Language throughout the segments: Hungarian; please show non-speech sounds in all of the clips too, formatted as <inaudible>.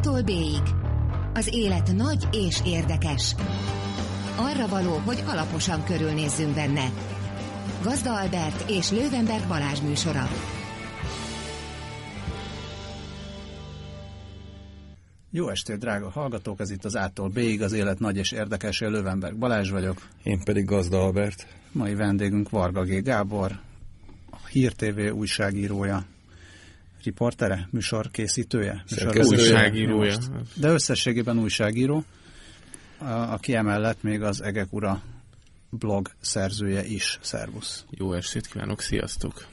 A-tól B-ig. Az élet nagy és érdekes. Arra való, hogy alaposan körülnézzünk benne. Gazda Albert és Lővenberg Balázs műsora. Jó estét, drága hallgatók! Ez itt az A-tól B-ig, az élet nagy és érdekes. Én Lővenberg Balázs vagyok. Én pedig Gazda Albert. Mai vendégünk Varga G. Gábor, a Hír TV újságírója, riportere, műsorkészítője? Műsor újságírója. De összességében újságíró, aki emellett még az Egek Ura blog szerzője is. Szervusz! Jó estét kívánok, sziasztok!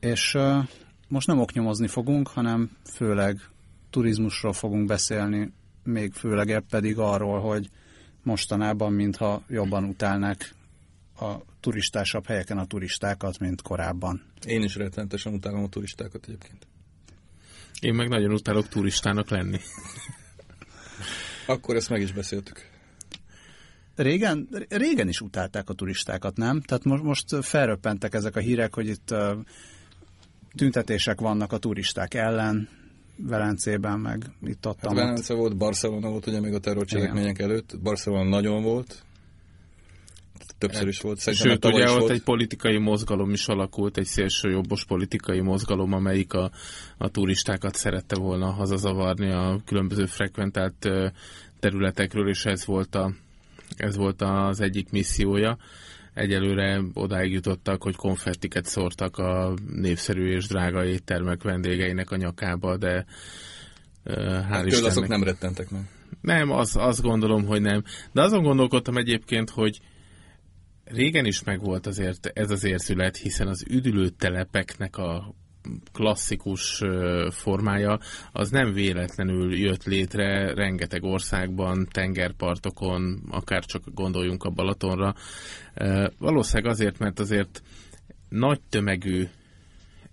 És uh, most nem oknyomozni fogunk, hanem főleg turizmusról fogunk beszélni, még főleg pedig arról, hogy mostanában, mintha jobban utálnák a turistásabb helyeken a turistákat, mint korábban. Én is rettenetesen utálom a turistákat egyébként. Én meg nagyon utálok turistának lenni. Akkor ezt meg is beszéltük. Régen, régen is utálták a turistákat, nem? Tehát most, most felröppentek ezek a hírek, hogy itt uh, tüntetések vannak a turisták ellen, Velencében, meg itt ott. Hát Velence volt, Barcelona volt ugye még a terrorcselekmények előtt. Barcelona nagyon volt, többször is volt. Szerintem Sőt, ugye ott volt. egy politikai mozgalom is alakult, egy szélsőjobbos politikai mozgalom, amelyik a, a turistákat szerette volna hazazavarni a különböző frekventált területekről, és ez volt, a, ez volt az egyik missziója. Egyelőre odáig jutottak, hogy konfettiket szórtak a népszerű és drága éttermek vendégeinek a nyakába, de hál' hát Istennek... azok nem rettentek meg. Nem, az, azt gondolom, hogy nem. De azon gondolkodtam egyébként, hogy régen is megvolt azért ez az érzület, hiszen az üdülő telepeknek a klasszikus formája, az nem véletlenül jött létre rengeteg országban, tengerpartokon, akár csak gondoljunk a Balatonra. Valószínűleg azért, mert azért nagy tömegű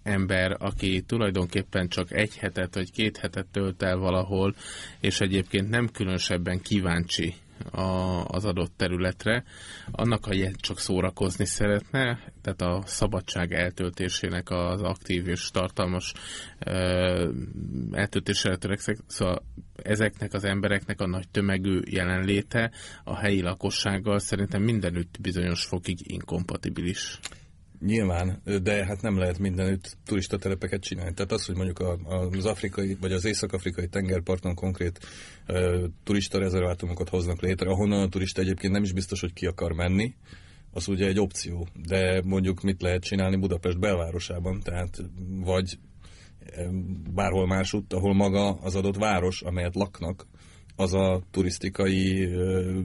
ember, aki tulajdonképpen csak egy hetet vagy két hetet tölt el valahol, és egyébként nem különösebben kíváncsi a, az adott területre, annak, ha csak szórakozni szeretne, tehát a szabadság eltöltésének az aktív és tartalmas eltöltésére törekszik, szóval ezeknek az embereknek a nagy tömegű jelenléte a helyi lakossággal szerintem mindenütt bizonyos fokig inkompatibilis. Nyilván, de hát nem lehet mindenütt turista telepeket csinálni. Tehát az, hogy mondjuk az afrikai, vagy az észak-afrikai tengerparton konkrét turista rezervátumokat hoznak létre, ahonnan a turista egyébként nem is biztos, hogy ki akar menni, az ugye egy opció. De mondjuk mit lehet csinálni Budapest belvárosában, tehát vagy bárhol másutt, ahol maga az adott város, amelyet laknak, az a turisztikai uh,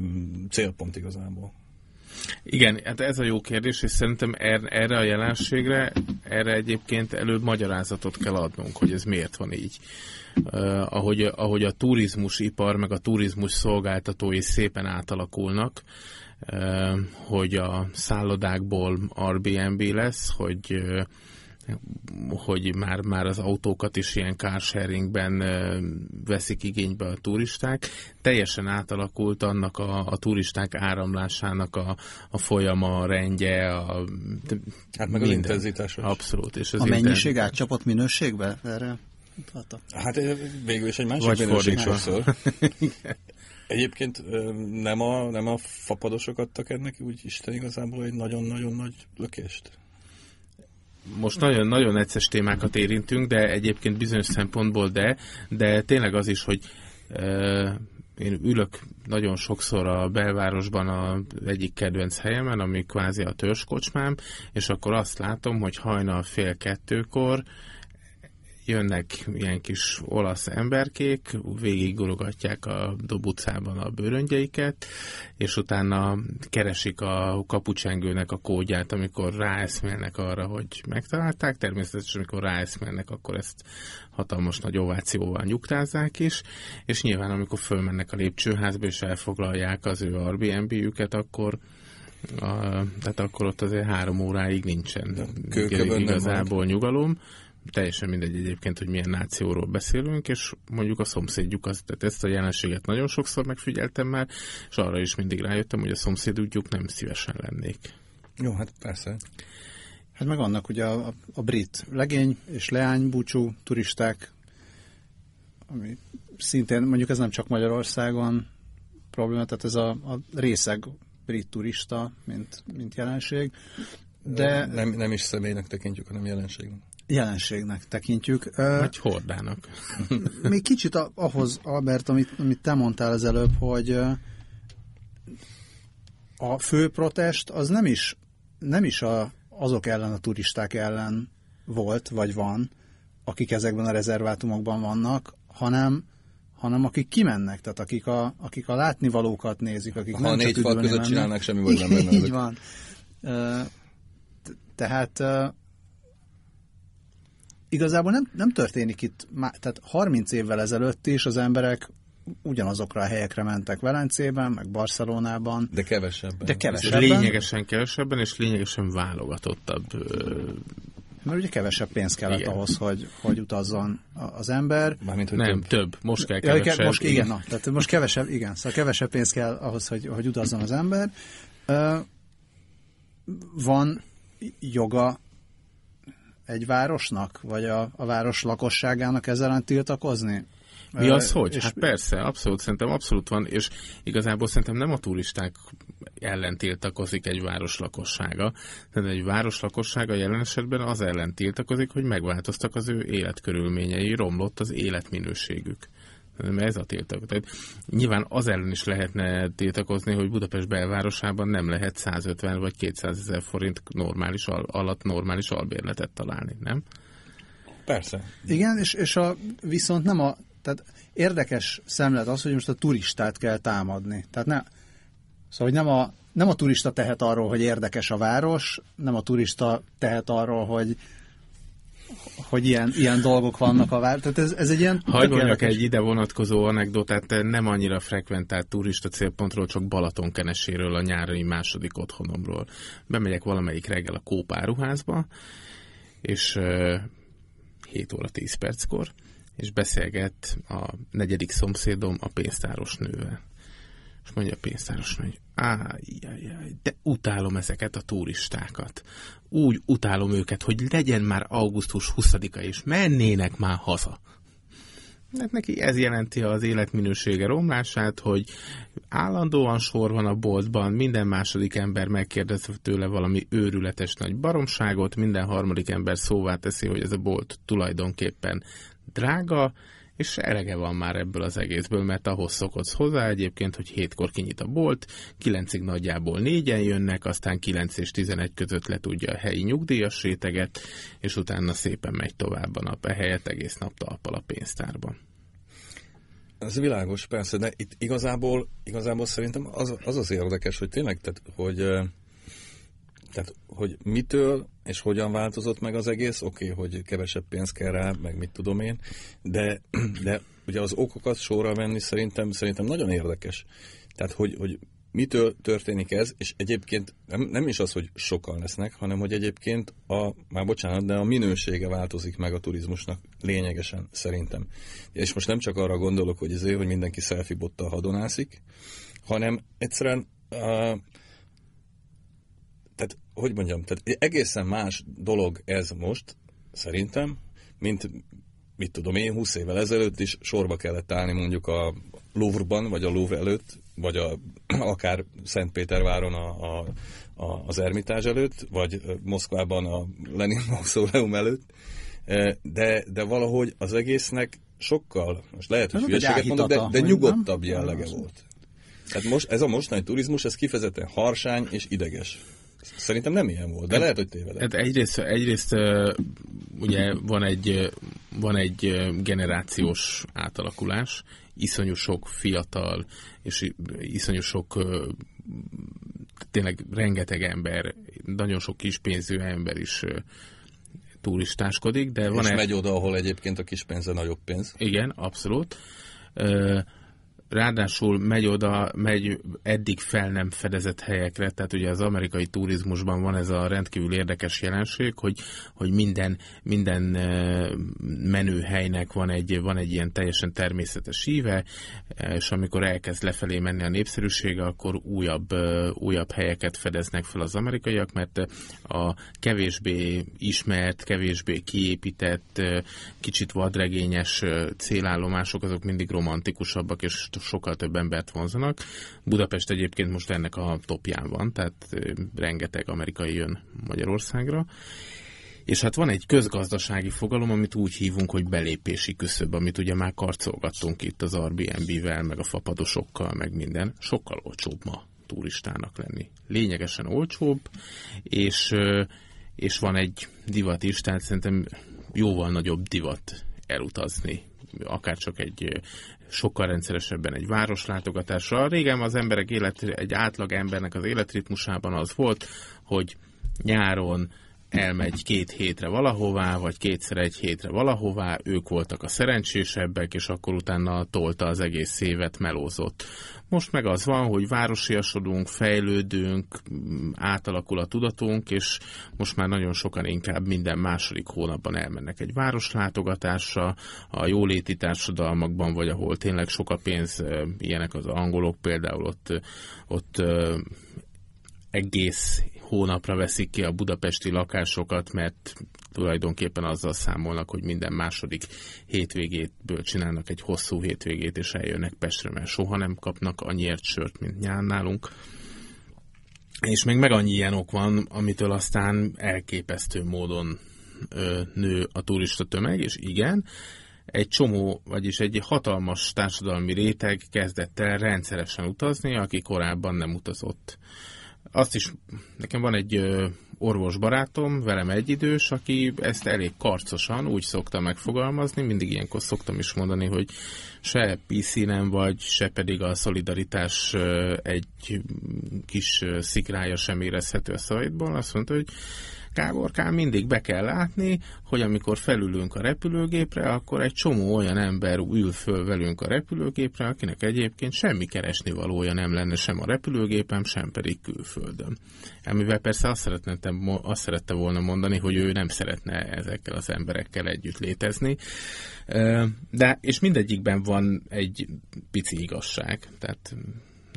célpont igazából. Igen, hát ez a jó kérdés, és szerintem er, erre a jelenségre, erre egyébként előbb magyarázatot kell adnunk, hogy ez miért van így. Uh, ahogy, ahogy a turizmusipar, meg a turizmus szolgáltatói szépen átalakulnak, uh, hogy a szállodákból Airbnb lesz, hogy uh, hogy már, már az autókat is ilyen carsharingben veszik igénybe a turisták. Teljesen átalakult annak a, a turisták áramlásának a, a folyama, a rendje, a, hát meg minden. az intenzitás. Abszolút. És az a mennyiség inter... átcsapott minőségbe? Erre? Hát végül is egy másik Vagy minőség sokszor. <laughs> Egyébként nem a, nem a fapadosok adtak ennek úgy Isten igazából egy nagyon-nagyon nagy lökést? Most nagyon-nagyon egyszerűs témákat érintünk, de egyébként bizonyos szempontból de, de tényleg az is, hogy e, én ülök nagyon sokszor a belvárosban az egyik kedvenc helyemen, ami kvázi a törzskocsmám, és akkor azt látom, hogy hajnal fél kettőkor jönnek ilyen kis olasz emberkék, végig gorogatják a dobucában a bőröngyeiket, és utána keresik a kapucsengőnek a kódját, amikor ráeszmélnek arra, hogy megtalálták. Természetesen, amikor ráeszmélnek, akkor ezt hatalmas nagy ovációval nyugtázzák is, és nyilván amikor fölmennek a lépcsőházba és elfoglalják az ő Airbnb-jüket, akkor a, tehát akkor ott azért három óráig nincsen igazából nyugalom teljesen mindegy egyébként, hogy milyen nációról beszélünk, és mondjuk a szomszédjuk az, tehát ezt a jelenséget nagyon sokszor megfigyeltem már, és arra is mindig rájöttem, hogy a szomszédjuk nem szívesen lennék. Jó, hát persze. Hát meg annak ugye a, a brit legény és leány búcsú turisták, ami szintén mondjuk ez nem csak Magyarországon probléma, tehát ez a, a részeg brit turista, mint, mint jelenség. De nem, nem is személynek tekintjük, hanem jelenségnek. Jelenségnek tekintjük. Vagy hordának. <laughs> Még kicsit ahhoz, Albert, amit, amit te mondtál az előbb, hogy a fő protest az nem is, nem is a, azok ellen, a turisták ellen volt, vagy van, akik ezekben a rezervátumokban vannak, hanem hanem akik kimennek, tehát akik a, akik a látnivalókat nézik, akik ha nem négy csak fal között mennek. csinálnak, semmi baj nem <laughs> benne. Így van. Tehát igazából nem, nem történik itt, tehát 30 évvel ezelőtt is az emberek ugyanazokra a helyekre mentek Velencében, meg Barcelonában. De kevesebben. De kevesebben. Lényegesen kevesebben, és lényegesen válogatottabb. Mert ugye kevesebb pénz kellett igen. ahhoz, hogy, hogy utazzon az ember. Mármint, hogy nem, több. több. Most kell kevesebb. Ja, most, igen, igen. Na, tehát most kevesebb, igen, szóval kevesebb pénz kell ahhoz, hogy, hogy utazzon az ember. Van joga egy városnak, vagy a, a város lakosságának ezzel tiltakozni? Mi az, hogy? És hát persze, abszolút, szerintem abszolút van, és igazából szerintem nem a turisták ellen tiltakozik egy város lakossága, tehát egy város lakossága jelen esetben az ellen tiltakozik, hogy megváltoztak az ő életkörülményei, romlott az életminőségük. Mert ez a tiltak. Tehát nyilván az ellen is lehetne tiltakozni, hogy Budapest belvárosában nem lehet 150 vagy 200 ezer forint normális al- alatt normális albérletet találni, nem? Persze. Igen, és, és a, viszont nem a, tehát érdekes szemlet az, hogy most a turistát kell támadni. Tehát ne, szóval, hogy nem a, nem a turista tehet arról, hogy érdekes a város, nem a turista tehet arról, hogy hogy ilyen, ilyen dolgok vannak a város. Tehát ez, ez egy ilyen... Hagy mondjak egy ide vonatkozó anekdotát, nem annyira frekventált turista célpontról, csak Balatonkeneséről, a nyári második otthonomról. Bemegyek valamelyik reggel a kópáruházba, és uh, 7 óra 10 perckor, és beszélget a negyedik szomszédom a pénztáros nővel. És mondja a pénztáros hogy áj, de utálom ezeket a turistákat. Úgy utálom őket, hogy legyen már augusztus 20-a, és mennének már haza. Hát neki ez jelenti az életminősége romlását, hogy állandóan sor van a boltban, minden második ember megkérdez tőle valami őrületes nagy baromságot, minden harmadik ember szóvá teszi, hogy ez a bolt tulajdonképpen drága, és elege van már ebből az egészből, mert ahhoz szokodsz hozzá egyébként, hogy hétkor kinyit a bolt, kilencig nagyjából négyen jönnek, aztán 9 és 11 között le tudja a helyi nyugdíjas réteget, és utána szépen megy tovább a nap, ehelyett egész nap talpal a pénztárban. Ez világos, persze, de itt igazából, igazából szerintem az, az az érdekes, hogy tényleg, tehát, hogy tehát, hogy mitől és hogyan változott meg az egész, oké, okay, hogy kevesebb pénz kell rá, meg mit tudom én, de, de ugye az okokat sorra venni szerintem, szerintem nagyon érdekes. Tehát, hogy, hogy mitől történik ez, és egyébként nem, nem is az, hogy sokan lesznek, hanem hogy egyébként a, már bocsánat, de a minősége változik meg a turizmusnak lényegesen szerintem. És most nem csak arra gondolok, hogy ezért, hogy mindenki selfie bottal hadonászik, hanem egyszerűen uh, tehát, hogy mondjam, tehát egészen más dolog ez most, szerintem, mint mit tudom én, 20 évvel ezelőtt is sorba kellett állni mondjuk a Louvre-ban, vagy a Louvre előtt, vagy a, <clears throat> akár Szentpéterváron a, a, a, az Ermitázs előtt, vagy Moszkvában a Lenin Mausoleum előtt, de, de valahogy az egésznek sokkal, most lehet, hogy hülyeséget mondok, de, de nyugodtabb nem? jellege volt. Tehát most, ez a mostani turizmus, ez kifejezetten harsány és ideges. Szerintem nem ilyen volt, de lehet, hogy tévedek. Hát egyrészt, egyrészt ugye van egy, van egy generációs átalakulás, iszonyú sok fiatal, és iszonyú sok tényleg rengeteg ember, nagyon sok kispénzű ember is turistáskodik, de van és megy oda, ahol egyébként a kispénze nagyobb pénz. Igen, abszolút. Ráadásul megy oda, megy eddig fel nem fedezett helyekre, tehát ugye az amerikai turizmusban van ez a rendkívül érdekes jelenség, hogy, hogy minden, minden menőhelynek van egy, van egy ilyen teljesen természetes íve, és amikor elkezd lefelé menni a népszerűsége, akkor újabb, újabb helyeket fedeznek fel az amerikaiak, mert a kevésbé ismert, kevésbé kiépített, kicsit vadregényes célállomások azok mindig romantikusabbak, és sokkal több embert vonzanak. Budapest egyébként most ennek a topján van, tehát rengeteg amerikai jön Magyarországra. És hát van egy közgazdasági fogalom, amit úgy hívunk, hogy belépési küszöb, amit ugye már karcolgattunk itt az Airbnb-vel, meg a fapadosokkal, meg minden. Sokkal olcsóbb ma turistának lenni. Lényegesen olcsóbb, és, és van egy divat is, tehát szerintem jóval nagyobb divat elutazni, akár csak egy sokkal rendszeresebben egy városlátogatásra. Régen az emberek élet, egy átlag embernek az életritmusában az volt, hogy nyáron elmegy két hétre valahová, vagy kétszer egy hétre valahová, ők voltak a szerencsésebbek, és akkor utána tolta az egész évet, melózott. Most meg az van, hogy városiasodunk, fejlődünk, átalakul a tudatunk, és most már nagyon sokan inkább minden második hónapban elmennek egy városlátogatásra, a jóléti társadalmakban, vagy ahol tényleg sok a pénz, ilyenek az angolok például ott, ott egész hónapra veszik ki a budapesti lakásokat, mert tulajdonképpen azzal számolnak, hogy minden második hétvégétből csinálnak egy hosszú hétvégét, és eljönnek Pestre, mert soha nem kapnak annyiért sört, mint nyár nálunk. És még meg annyi ilyen ok van, amitől aztán elképesztő módon ö, nő a turista tömeg, és igen, egy csomó, vagyis egy hatalmas társadalmi réteg kezdett el rendszeresen utazni, aki korábban nem utazott azt is, nekem van egy orvos barátom, velem egyidős, aki ezt elég karcosan úgy szokta megfogalmazni, mindig ilyenkor szoktam is mondani, hogy se PC nem vagy, se pedig a szolidaritás egy kis szikrája sem érezhető a szavaidból. Azt mondta, hogy Gáborkán mindig be kell látni, hogy amikor felülünk a repülőgépre, akkor egy csomó olyan ember ül föl velünk a repülőgépre, akinek egyébként semmi keresni valója nem lenne sem a repülőgépem, sem pedig külföldön. Amivel persze azt, szeretném, azt szerette volna mondani, hogy ő nem szeretne ezekkel az emberekkel együtt létezni. De, és mindegyikben van egy pici igazság, tehát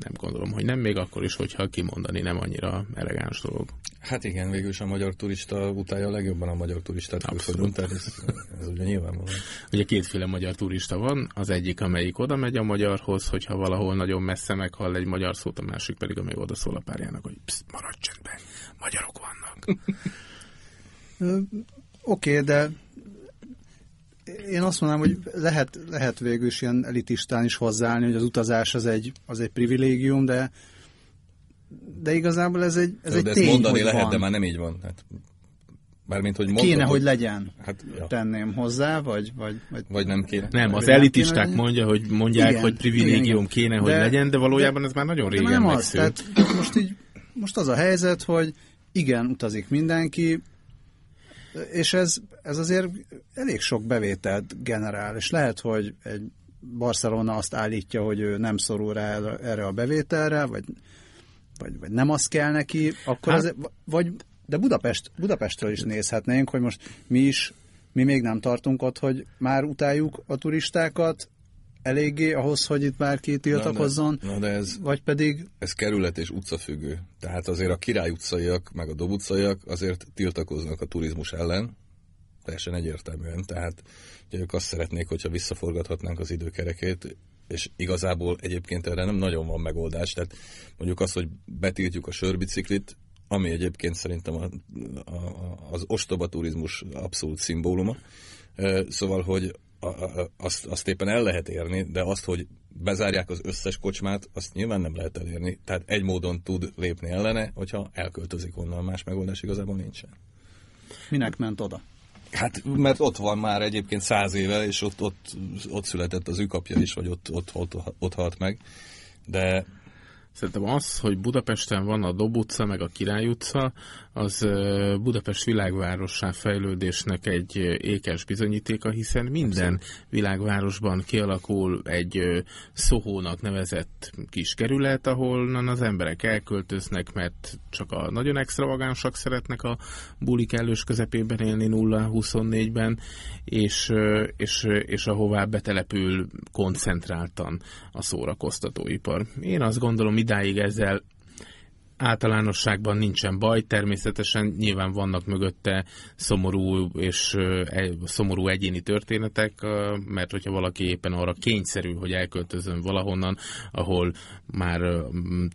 nem gondolom, hogy nem, még akkor is, hogyha kimondani nem annyira elegáns dolog. Hát igen, végül is a magyar turista utálja a legjobban a magyar turistát külföldön, tehát ez, ez ugye nyilvánvalóan. Ugye kétféle magyar turista van, az egyik, amelyik oda megy a magyarhoz, hogyha valahol nagyon messze meghall egy magyar szót, a másik pedig, amely oda szól a párjának, hogy psz, maradj csendben, magyarok vannak. <laughs> Oké, okay, de én azt mondanám, hogy lehet, lehet végül is ilyen elitistán is hozzáállni, hogy az utazás az egy, az egy privilégium, de de igazából ez egy, ez Jó, egy de tény, ezt mondani lehet, van. de már nem így van. Hát, mármint, hogy mondtam, Kéne, hogy, hogy legyen. Hát, ja. Tenném hozzá, vagy, vagy, vagy, vagy nem kéne. Nem, az elitisták kéne, mondja, hogy mondják, igen, hogy privilégium igen, kéne, de, hogy legyen, de valójában de, ez már nagyon régen nem az, tehát most, így, most az a helyzet, hogy igen, utazik mindenki, és ez, ez azért elég sok bevételt generál, és lehet, hogy egy Barcelona azt állítja, hogy ő nem szorul rá erre a bevételre, vagy, vagy, vagy nem az kell neki, akkor hát, az, vagy, de Budapest, Budapestről is nézhetnénk, hogy most mi is, mi még nem tartunk ott, hogy már utáljuk a turistákat, eléggé ahhoz, hogy itt bárki tiltakozzon, na de, na de ez, vagy pedig... Ez kerület és utcafüggő. Tehát azért a Király utcaiak, meg a Dob utcaiak azért tiltakoznak a turizmus ellen, teljesen egyértelműen. Tehát ugye ők azt szeretnék, hogyha visszaforgathatnánk az időkerekét, és igazából egyébként erre nem nagyon van megoldás. Tehát mondjuk azt, hogy betiltjuk a sörbiciklit, ami egyébként szerintem a, a, az ostoba turizmus abszolút szimbóluma. Szóval, hogy a, a, azt, azt éppen el lehet érni, de azt, hogy bezárják az összes kocsmát, azt nyilván nem lehet elérni. Tehát egy módon tud lépni ellene, hogyha elköltözik onnan, más megoldás igazából nincsen. Minek ment oda? Hát, mert ott van már egyébként száz éve, és ott, ott, ott született az ükapja is, vagy ott, ott, ott, ott halt meg. De Szerintem az, hogy Budapesten van a Dob utca, meg a Király utca, az Budapest világvárossá fejlődésnek egy ékes bizonyítéka, hiszen minden világvárosban kialakul egy Szohónak nevezett kis kerület, ahol az emberek elköltöznek, mert csak a nagyon extravagánsak szeretnek a bulik elős közepében élni 0-24-ben, és, és, és ahová betelepül koncentráltan a szórakoztatóipar. Én azt gondolom, idáig ezzel általánosságban nincsen baj, természetesen nyilván vannak mögötte szomorú és e, szomorú egyéni történetek, mert hogyha valaki éppen arra kényszerül, hogy elköltözön valahonnan, ahol már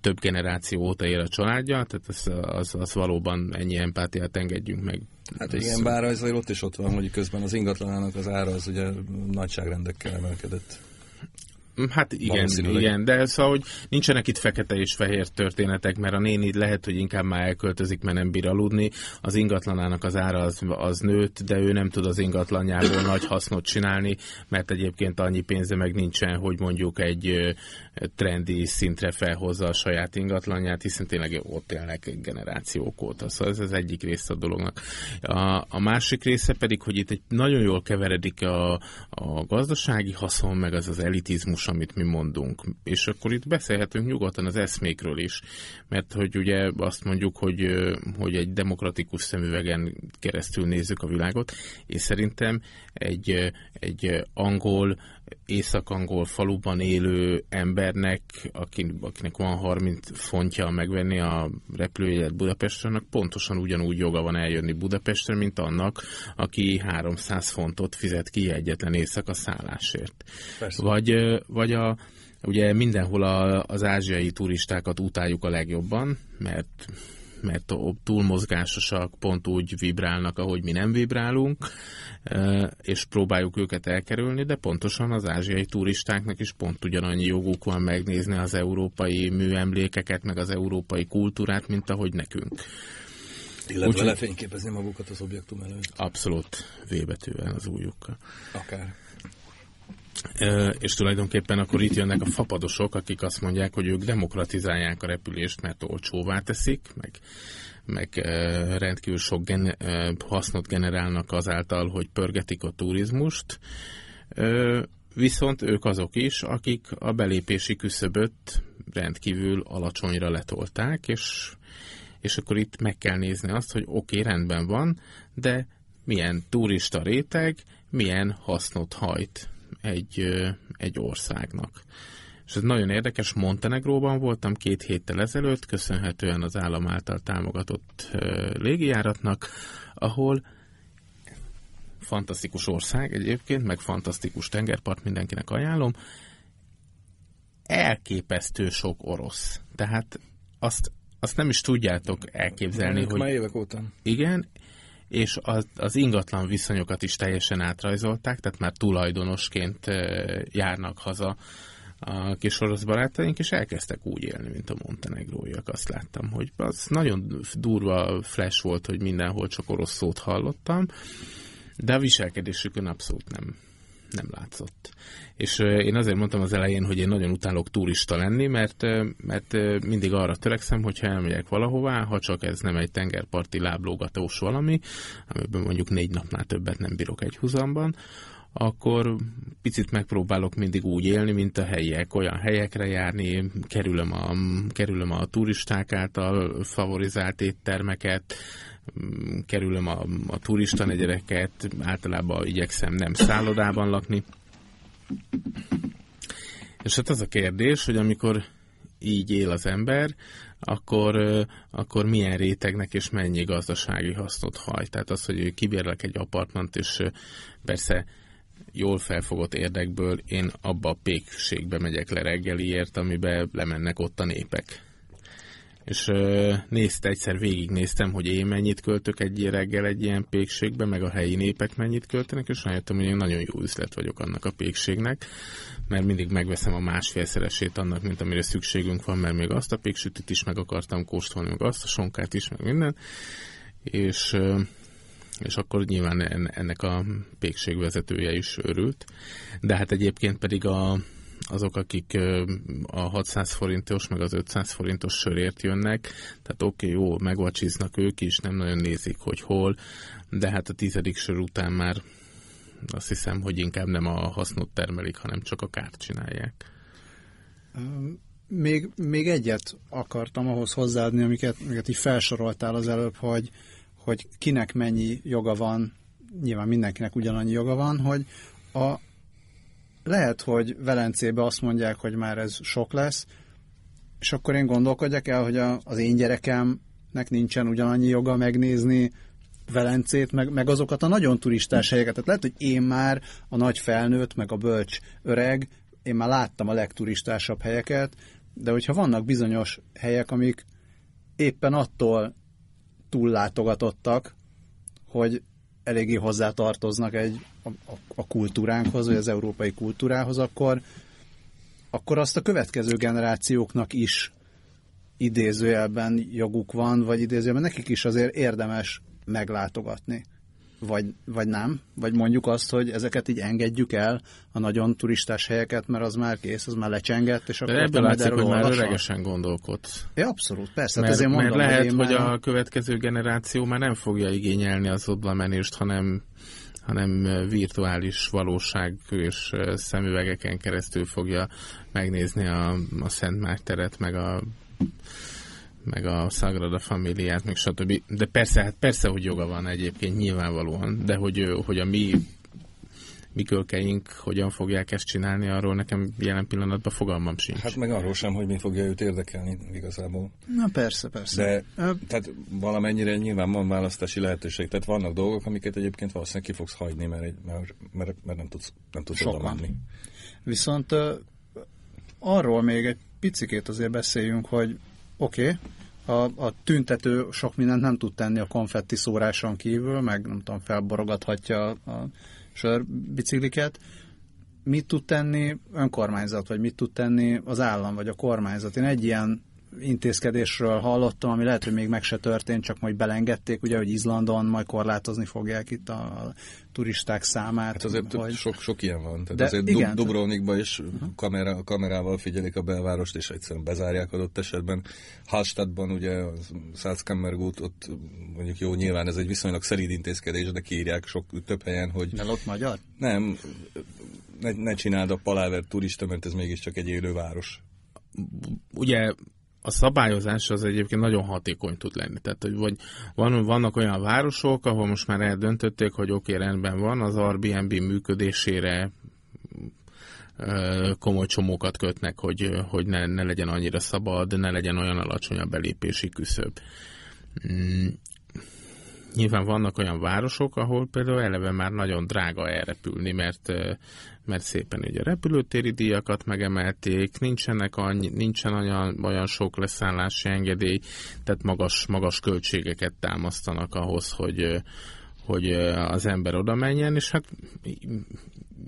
több generáció óta él a családja, tehát az, az, az valóban ennyi empátiát engedjünk meg. Hát igen, bár azért ott is ott van, hogy közben az ingatlanának az ára az ugye nagyságrendekkel emelkedett. Hát igen, igen, de szóval, hogy nincsenek itt fekete és fehér történetek, mert a néni lehet, hogy inkább már elköltözik, mert nem bír aludni, az ingatlanának az ára az, az nőtt, de ő nem tud az ingatlanjából <coughs> nagy hasznot csinálni, mert egyébként annyi pénze meg nincsen, hogy mondjuk egy trendi szintre felhozza a saját ingatlanját, hiszen tényleg ott élnek generációk óta. Szóval ez az egyik része a dolognak. A, a másik része pedig, hogy itt egy nagyon jól keveredik a, a gazdasági haszon, meg az az elitizmus, amit mi mondunk. És akkor itt beszélhetünk nyugodtan az eszmékről is, mert hogy ugye azt mondjuk, hogy, hogy egy demokratikus szemüvegen keresztül nézzük a világot, és szerintem egy, egy angol észak-angol faluban élő embernek, akinek van 30 fontja megvenni a repülőjegyet Budapesten, pontosan ugyanúgy joga van eljönni Budapestre, mint annak, aki 300 fontot fizet ki egyetlen éjszaka szállásért. Persze. Vagy, vagy a, ugye mindenhol a, az ázsiai turistákat utáljuk a legjobban, mert mert túlmozgásosak, pont úgy vibrálnak, ahogy mi nem vibrálunk, és próbáljuk őket elkerülni, de pontosan az ázsiai turistáknak is pont ugyanannyi joguk van megnézni az európai műemlékeket, meg az európai kultúrát, mint ahogy nekünk. Illetve Úgy, lefényképezni magukat az objektum előtt. Abszolút V betűvel az újukkal. Akár. És tulajdonképpen akkor itt jönnek a fapadosok, akik azt mondják, hogy ők demokratizálják a repülést, mert olcsóvá teszik, meg, meg rendkívül sok gen, hasznot generálnak azáltal, hogy pörgetik a turizmust. Viszont ők azok is, akik a belépési küszöböt rendkívül alacsonyra letolták, és, és akkor itt meg kell nézni azt, hogy oké, okay, rendben van, de milyen turista réteg, milyen hasznot hajt egy, egy országnak. És ez nagyon érdekes, Montenegróban voltam két héttel ezelőtt, köszönhetően az állam által támogatott légijáratnak, ahol fantasztikus ország egyébként, meg fantasztikus tengerpart, mindenkinek ajánlom, elképesztő sok orosz. Tehát azt, azt nem is tudjátok elképzelni, hogy... Már évek óta. Igen, és az, az ingatlan viszonyokat is teljesen átrajzolták, tehát már tulajdonosként járnak haza a kis orosz barátaink, és elkezdtek úgy élni, mint a montenegróiak. Azt láttam, hogy az nagyon durva flash volt, hogy mindenhol csak orosz szót hallottam, de a viselkedésükön abszolút nem, nem látszott. És én azért mondtam az elején, hogy én nagyon utálok turista lenni, mert, mert mindig arra törekszem, hogyha elmegyek valahová, ha csak ez nem egy tengerparti láblógatós valami, amiben mondjuk négy napnál többet nem bírok egy húzamban, akkor picit megpróbálok mindig úgy élni, mint a helyiek, olyan helyekre járni, kerülöm a, kerülöm a turisták által favorizált éttermeket, kerülöm a, a turista negyedeket, általában igyekszem nem szállodában lakni. És hát az a kérdés, hogy amikor így él az ember, akkor, akkor milyen rétegnek és mennyi gazdasági hasznot hajt. Tehát az, hogy kibérlek egy apartmant, és persze jól felfogott érdekből én abba a pékségbe megyek le reggeliért, amibe lemennek ott a népek és nézte, egyszer végignéztem, hogy én mennyit költök egy reggel egy ilyen pékségbe, meg a helyi népek mennyit költenek, és rájöttem, hogy én nagyon jó üzlet vagyok annak a pékségnek, mert mindig megveszem a másfélszeresét annak, mint amire szükségünk van, mert még azt a péksütit is meg akartam kóstolni, meg azt a sonkát is, meg minden, és és akkor nyilván ennek a pékség vezetője is örült. De hát egyébként pedig a, azok, akik a 600 forintos, meg az 500 forintos sörért jönnek, tehát oké, okay, jó, megvacsiznak ők is, nem nagyon nézik, hogy hol, de hát a tizedik sör után már azt hiszem, hogy inkább nem a hasznot termelik, hanem csak a kárt csinálják. Még, még egyet akartam ahhoz hozzáadni, amiket, amiket így felsoroltál az előbb, hogy, hogy kinek mennyi joga van, nyilván mindenkinek ugyanannyi joga van, hogy a, lehet, hogy Velencébe azt mondják, hogy már ez sok lesz, és akkor én gondolkodjak el, hogy a, az én gyerekemnek nincsen ugyanannyi joga megnézni Velencét, meg, meg azokat a nagyon turistás helyeket. Tehát lehet, hogy én már a nagy felnőtt, meg a bölcs öreg, én már láttam a legturistásabb helyeket, de hogyha vannak bizonyos helyek, amik éppen attól túllátogatottak, hogy eléggé hozzátartoznak egy, a, a kultúránkhoz, vagy az európai kultúrához, akkor, akkor azt a következő generációknak is idézőjelben joguk van, vagy idézőjelben nekik is azért érdemes meglátogatni vagy, vagy nem? Vagy mondjuk azt, hogy ezeket így engedjük el, a nagyon turistás helyeket, mert az már kész, az már lecsengett, és akkor ebből látszik, hogy már öregesen gondolkodsz. Ja, abszolút, persze. Hát mert, ezért mondom, mert lehet, hogy, hogy már... a következő generáció már nem fogja igényelni az oda menést, hanem hanem virtuális valóság és szemüvegeken keresztül fogja megnézni a, a Szent Márk teret, meg a meg a Sagrada Familiát, meg stb. De persze, hát persze, hogy joga van egyébként nyilvánvalóan, de hogy, hogy a mi mi kölkeink hogyan fogják ezt csinálni, arról nekem jelen pillanatban fogalmam sincs. Hát meg arról sem, hogy mi fogja őt érdekelni igazából. Na persze, persze. De tehát valamennyire nyilván van választási lehetőség. Tehát vannak dolgok, amiket egyébként valószínűleg ki fogsz hagyni, mert, egy, mert, mert, mert nem tudsz, nem tudsz oda menni. Viszont uh, arról még egy picikét azért beszéljünk, hogy oké, okay, a, a tüntető sok mindent nem tud tenni a konfetti szóráson kívül, meg nem tudom, felborogathatja a sörbicikliket. Mit tud tenni önkormányzat, vagy mit tud tenni az állam, vagy a kormányzat? Én egy ilyen intézkedésről hallottam, ami lehet, hogy még meg se történt, csak majd belengedték, ugye, hogy Izlandon majd korlátozni fogják itt a turisták számát. Hát azért hogy... sok, sok ilyen van. Tehát De azért igen, Dubrovnikban is kamera, kamerával figyelik a belvárost, és egyszerűen bezárják adott esetben. Hallstattban ugye Salzkammergut, ott mondjuk jó, nyilván ez egy viszonylag szerid intézkedés, de kiírják sok több helyen, hogy... De ott magyar? Nem, ne, ne csináld a paláver turista, mert ez mégiscsak egy élő város. Ugye a szabályozás az egyébként nagyon hatékony tud lenni. Tehát, hogy vagy van, vannak olyan városok, ahol most már eldöntötték, hogy oké, okay, rendben van, az Airbnb működésére komoly csomókat kötnek, hogy, hogy ne, ne legyen annyira szabad, ne legyen olyan alacsony a belépési küszöb. Mm, nyilván vannak olyan városok, ahol például eleve már nagyon drága elrepülni, mert mert szépen ugye repülőtéri díjakat megemelték, nincsenek annyi, nincsen olyan, olyan sok leszállási engedély, tehát magas, magas költségeket támasztanak ahhoz, hogy, hogy az ember oda menjen, és hát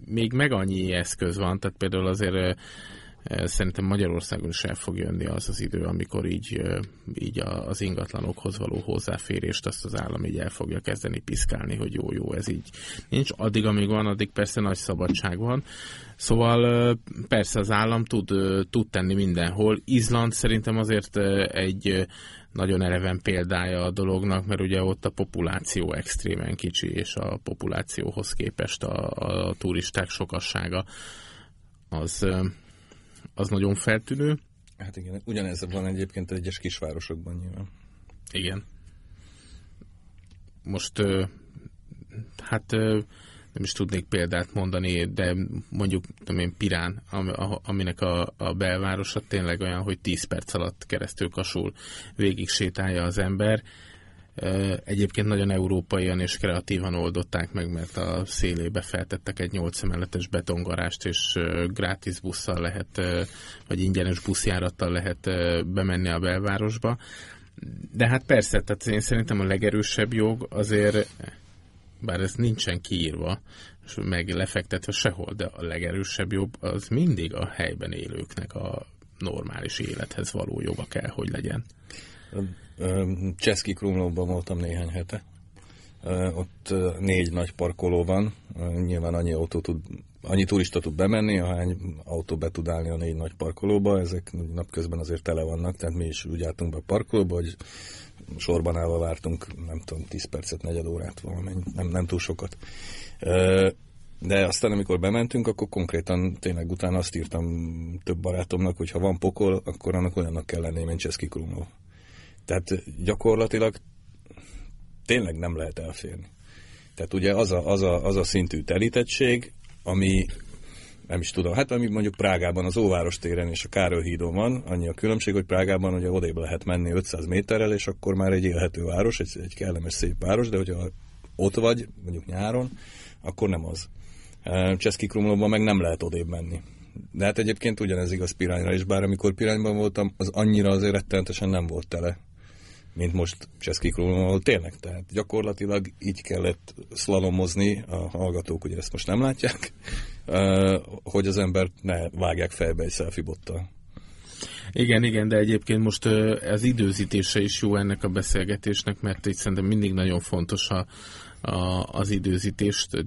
még meg annyi eszköz van, tehát például azért Szerintem Magyarországon is el fog jönni az az idő, amikor így, így az ingatlanokhoz való hozzáférést azt az állam így el fogja kezdeni piszkálni, hogy jó, jó, ez így nincs. Addig, amíg van, addig persze nagy szabadság van. Szóval persze az állam tud, tud tenni mindenhol. Izland szerintem azért egy nagyon eleven példája a dolognak, mert ugye ott a populáció extrémen kicsi, és a populációhoz képest a, a turisták sokassága az az nagyon feltűnő. Hát igen, ugyanez van egyébként egyes kisvárosokban nyilván. Igen. Most hát nem is tudnék példát mondani, de mondjuk tudom én, Pirán, aminek a, a belvárosa tényleg olyan, hogy 10 perc alatt keresztül kasul végig sétálja az ember, Egyébként nagyon európaian és kreatívan oldották meg, mert a szélébe feltettek egy 8 emeletes betongarást, és gratis busszal lehet, vagy ingyenes buszjárattal lehet bemenni a belvárosba. De hát persze, tehát én szerintem a legerősebb jog azért, bár ez nincsen kiírva, és meg lefektetve sehol, de a legerősebb jog az mindig a helyben élőknek a normális élethez való joga kell, hogy legyen. Cseszki Krumlóban voltam néhány hete. Ott négy nagy parkoló van, nyilván annyi autó tud annyi turista tud bemenni, ahány autó be tud állni a négy nagy parkolóba, ezek napközben azért tele vannak, tehát mi is úgy álltunk be a parkolóba, hogy sorban állva vártunk, nem tudom, 10 percet, negyed órát valamennyi, nem, nem túl sokat. De aztán, amikor bementünk, akkor konkrétan tényleg utána azt írtam több barátomnak, hogy ha van pokol, akkor annak olyannak kell lenni, mint Cseszki Krumlov. Tehát gyakorlatilag tényleg nem lehet elférni. Tehát ugye az a, az a, az a szintű telítettség, ami nem is tudom, hát ami mondjuk Prágában az Óváros téren és a Károly hídon van, annyi a különbség, hogy Prágában ugye odébb lehet menni 500 méterrel, és akkor már egy élhető város, egy, egy kellemes szép város, de hogyha ott vagy, mondjuk nyáron, akkor nem az. Cseszki Krumlóban meg nem lehet odébb menni. De hát egyébként ugyanez igaz Pirányra is, bár amikor Pirányban voltam, az annyira azért rettenetesen nem volt tele mint most Cseszki ahol tényleg, tehát gyakorlatilag így kellett szlalomozni, a hallgatók ugye ezt most nem látják, <laughs> hogy az ember ne vágják fejbe egy selfie bottal. Igen, igen, de egyébként most az időzítése is jó ennek a beszélgetésnek, mert itt szerintem mindig nagyon fontos a, a, az időzítést.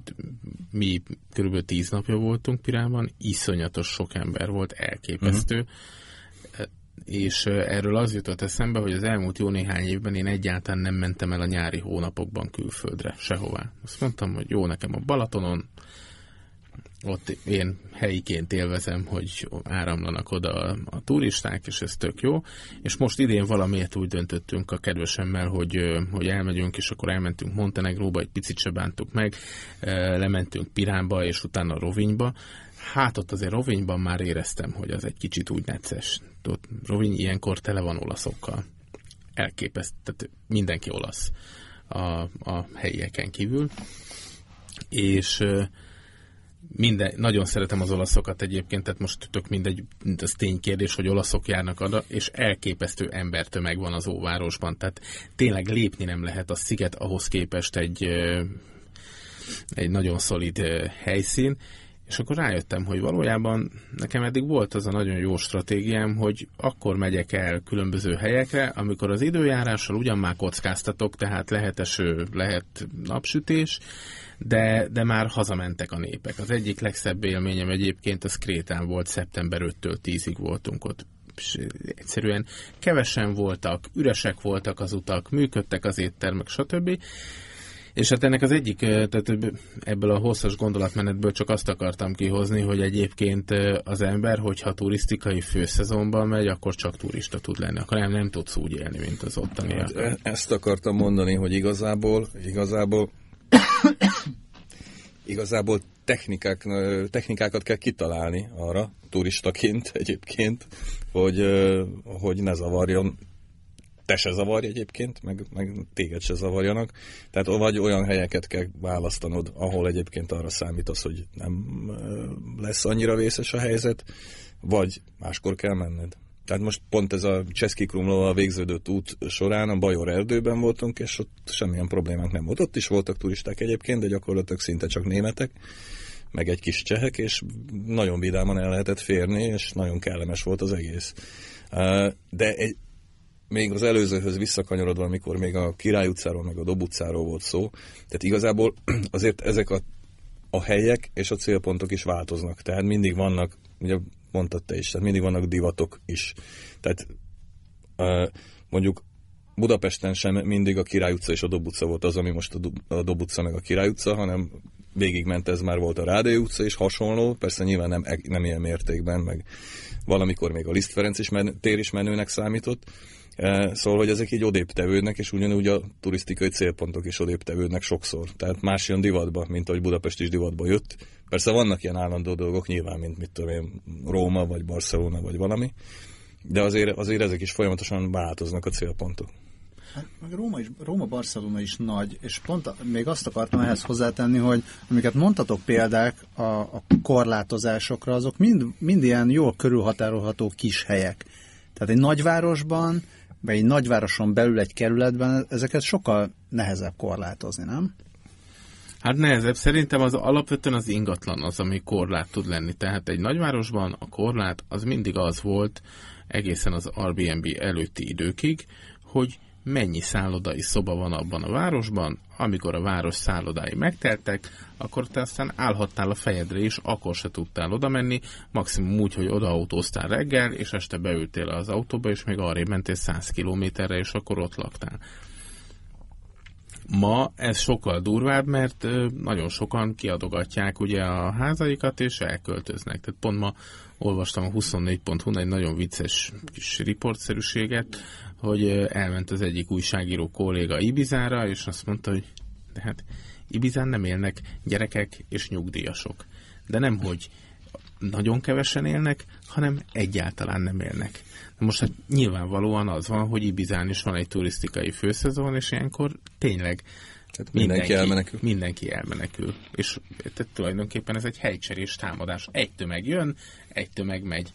Mi kb. tíz napja voltunk Pirában, iszonyatos sok ember volt, elképesztő. Uh-huh és erről az jutott eszembe, hogy az elmúlt jó néhány évben én egyáltalán nem mentem el a nyári hónapokban külföldre, sehová. Azt mondtam, hogy jó nekem a Balatonon, ott én helyiként élvezem, hogy áramlanak oda a, a turisták, és ez tök jó. És most idén valamiért úgy döntöttünk a kedvesemmel, hogy, hogy elmegyünk, és akkor elmentünk Montenegróba, egy picit se bántuk meg, lementünk Piránba, és utána Rovinyba. Hát ott azért Rovinyban már éreztem, hogy az egy kicsit úgy necces. Ott Roviny ilyenkor tele van olaszokkal. Elképesztő, mindenki olasz a, a helyieken kívül. És minden, nagyon szeretem az olaszokat egyébként, tehát most tök mindegy, ez ténykérdés, hogy olaszok járnak oda, és elképesztő embertömeg van az óvárosban, tehát tényleg lépni nem lehet a sziget ahhoz képest egy, egy nagyon szolid helyszín, és akkor rájöttem, hogy valójában nekem eddig volt az a nagyon jó stratégiám, hogy akkor megyek el különböző helyekre, amikor az időjárással ugyan már kockáztatok, tehát lehet eső, lehet napsütés, de, de már hazamentek a népek. Az egyik legszebb élményem egyébként az Krétán volt, szeptember 5-től 10-ig voltunk ott egyszerűen kevesen voltak, üresek voltak az utak, működtek az éttermek, stb. És hát ennek az egyik, tehát ebből a hosszas gondolatmenetből csak azt akartam kihozni, hogy egyébként az ember, hogyha turisztikai főszezonban megy, akkor csak turista tud lenni. Akkor nem, nem tudsz úgy élni, mint az ottani. Hát e- ezt akartam mondani, hogy igazából, igazából igazából technikák, technikákat kell kitalálni arra, turistaként egyébként, hogy, hogy ne zavarjon te se zavarj egyébként, meg, meg téged se zavarjanak. Tehát vagy olyan helyeket kell választanod, ahol egyébként arra számítasz, hogy nem lesz annyira vészes a helyzet, vagy máskor kell menned. Tehát most pont ez a Cseszki Krumlóval végződött út során a Bajor erdőben voltunk, és ott semmilyen problémánk nem volt. Ott is voltak turisták egyébként, de gyakorlatilag szinte csak németek, meg egy kis csehek, és nagyon vidáman el lehetett férni, és nagyon kellemes volt az egész. De egy, még az előzőhöz visszakanyarodva, amikor még a Király utcáról, meg a Dob utcáról volt szó, tehát igazából <clears throat> azért ezek a, a helyek és a célpontok is változnak. Tehát mindig vannak, ugye mondtad te is, tehát mindig vannak divatok is. Tehát mondjuk Budapesten sem mindig a Király utca és a Dob utca volt az, ami most a Dob utca meg a Király utca, hanem végigment ez már volt a Rádió utca és hasonló, persze nyilván nem, nem ilyen mértékben, meg valamikor még a Liszt Ferenc is men, tér is menőnek számított, Szóval, hogy ezek így odébb tevődnek, és ugyanúgy a turisztikai célpontok is odébb tevődnek sokszor. Tehát más jön divatba, mint ahogy Budapest is divatba jött. Persze vannak ilyen állandó dolgok, nyilván, mint mit tudom én, Róma, vagy Barcelona, vagy valami, de azért, azért ezek is folyamatosan változnak a célpontok. Hát, Róma, is, Róma, Barcelona is nagy, és pont a, még azt akartam ehhez hozzátenni, hogy amiket mondtatok példák a, a korlátozásokra, azok mind, mind ilyen jól körülhatárolható kis helyek. Tehát egy nagyvárosban vagy egy nagyvároson belül egy kerületben ezeket sokkal nehezebb korlátozni, nem? Hát nehezebb. Szerintem az alapvetően az ingatlan az, ami korlát tud lenni. Tehát egy nagyvárosban a korlát az mindig az volt egészen az Airbnb előtti időkig, hogy mennyi szállodai szoba van abban a városban, amikor a város szállodái megteltek, akkor te aztán állhattál a fejedre is, akkor se tudtál oda menni, maximum úgy, hogy odaautóztál reggel, és este beültél az autóba, és még arra mentél 100 kilométerre, és akkor ott laktál. Ma ez sokkal durvább, mert nagyon sokan kiadogatják ugye a házaikat, és elköltöznek. Tehát pont ma olvastam a 24.hu egy nagyon vicces kis riportszerűséget, hogy elment az egyik újságíró kolléga Ibizára, és azt mondta, hogy de hát Ibizán nem élnek gyerekek és nyugdíjasok. De nem, hogy nagyon kevesen élnek, hanem egyáltalán nem élnek. Na most hát nyilvánvalóan az van, hogy Ibizán is van egy turisztikai főszezon, és ilyenkor tényleg tehát mindenki, mindenki elmenekül. Mindenki elmenekül. És tehát tulajdonképpen ez egy helycserés támadás. Egy tömeg jön, egy tömeg megy.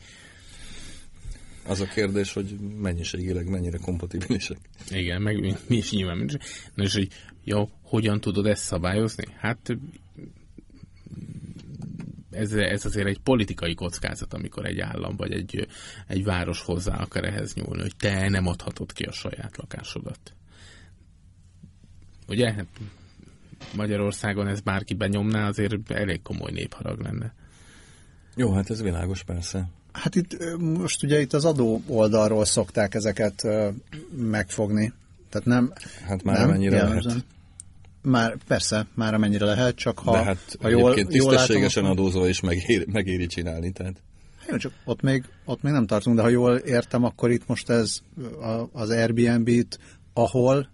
Az a kérdés, hogy mennyiségileg mennyire kompatibilisek. Igen, meg mi is nyilván. Na és hogy jó, hogyan tudod ezt szabályozni? Hát ez, ez azért egy politikai kockázat, amikor egy állam vagy egy, egy város hozzá akar ehhez nyúlni, hogy te nem adhatod ki a saját lakásodat. Ugye? Hát Magyarországon ez bárki benyomná, azért elég komoly népharag lenne. Jó, hát ez világos persze. Hát itt most ugye itt az adó oldalról szokták ezeket megfogni. Tehát nem... Hát már nem, amennyire jellemzően. lehet. Már persze, már amennyire lehet, csak ha, De hát ha jól, tisztességesen jól látom, adózva is megéri, megéri csinálni. Tehát. Jó, csak ott még, ott még nem tartunk, de ha jól értem, akkor itt most ez az Airbnb-t, ahol